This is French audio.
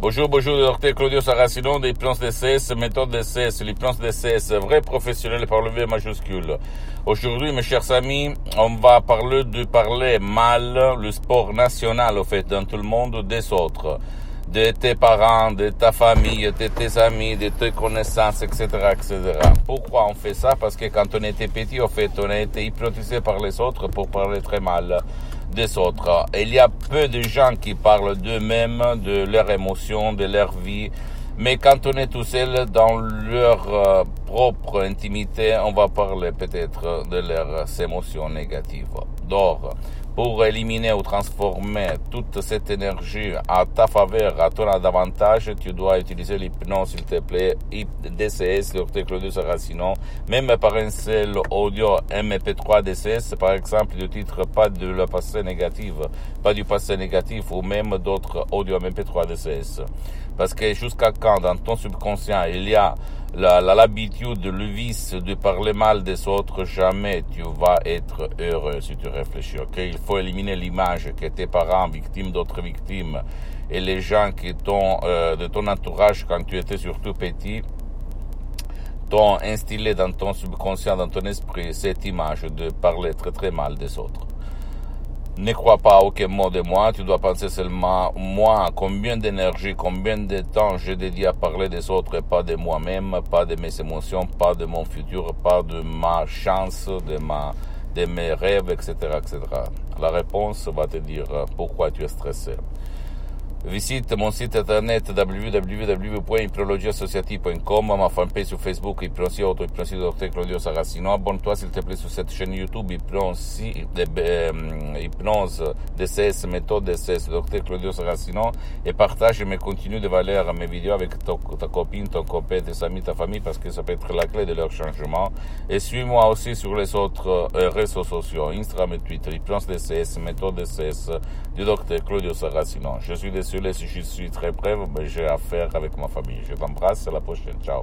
Bonjour, bonjour, docteur Claudio Saracino l'hypnose DCS, méthode DCS, l'hypnose DCS, vrai professionnel par le V majuscule. Aujourd'hui, mes chers amis, on va parler de parler mal le sport national, au fait, dans tout le monde, des autres. De tes parents, de ta famille, de tes amis, de tes connaissances, etc., etc. Pourquoi on fait ça? Parce que quand on était petit, au fait, on a été hypnotisé par les autres pour parler très mal des autres. Il y a peu de gens qui parlent d'eux-mêmes, de leurs émotions, de leur vie. Mais quand on est tout seul dans leur euh, propre intimité, on va parler peut-être de leurs émotions négatives. Donc, pour éliminer ou transformer toute cette énergie à ta faveur, à ton avantage, tu dois utiliser l'hypnose, s'il te plaît, DCS, Dr Claudius Saracino, même par un seul audio MP3 DCS, par exemple, du titre pas de le passé négatif, pas du passé négatif, ou même d'autres audio MP3 DCS. Parce que jusqu'à quand dans ton subconscient il y a l'habitude, le vice de parler mal des autres, jamais tu vas être heureux si tu réfléchis. Ok, il faut éliminer l'image que tes parents, victimes d'autres victimes, et les gens qui t'ont euh, de ton entourage quand tu étais surtout petit, t'ont instillé dans ton subconscient, dans ton esprit, cette image de parler très très mal des autres. Ne crois pas aucun mot de moi, tu dois penser seulement moi, combien d'énergie, combien de temps j'ai dédié à parler des autres et pas de moi-même, pas de mes émotions, pas de mon futur, pas de ma chance, de ma, de mes rêves, etc., etc. La réponse va te dire pourquoi tu es stressé. Visite mon site internet www.hypnologieassociative.com, ma fanpage sur Facebook, Hypnosie Auto, Hypnosie Dr Claudio Saracino. Abonne-toi s'il te plaît sur cette chaîne YouTube, Hypnosie, euh, Hypnose DCS, méthode DCS, Dr Claudio Saracino, et partage mes contenus de valeur, mes vidéos avec ta, copine, ton copain, tes amis, ta famille, parce que ça peut être la clé de leur changement. Et suis-moi aussi sur les autres euh, réseaux sociaux, Instagram et Twitter, Hypnose DCS, méthode DCS, du Dr Claudio Saracino. Je suis désolé si je suis très mais j'ai affaire avec ma famille. Je t'embrasse, à la prochaine. Ciao.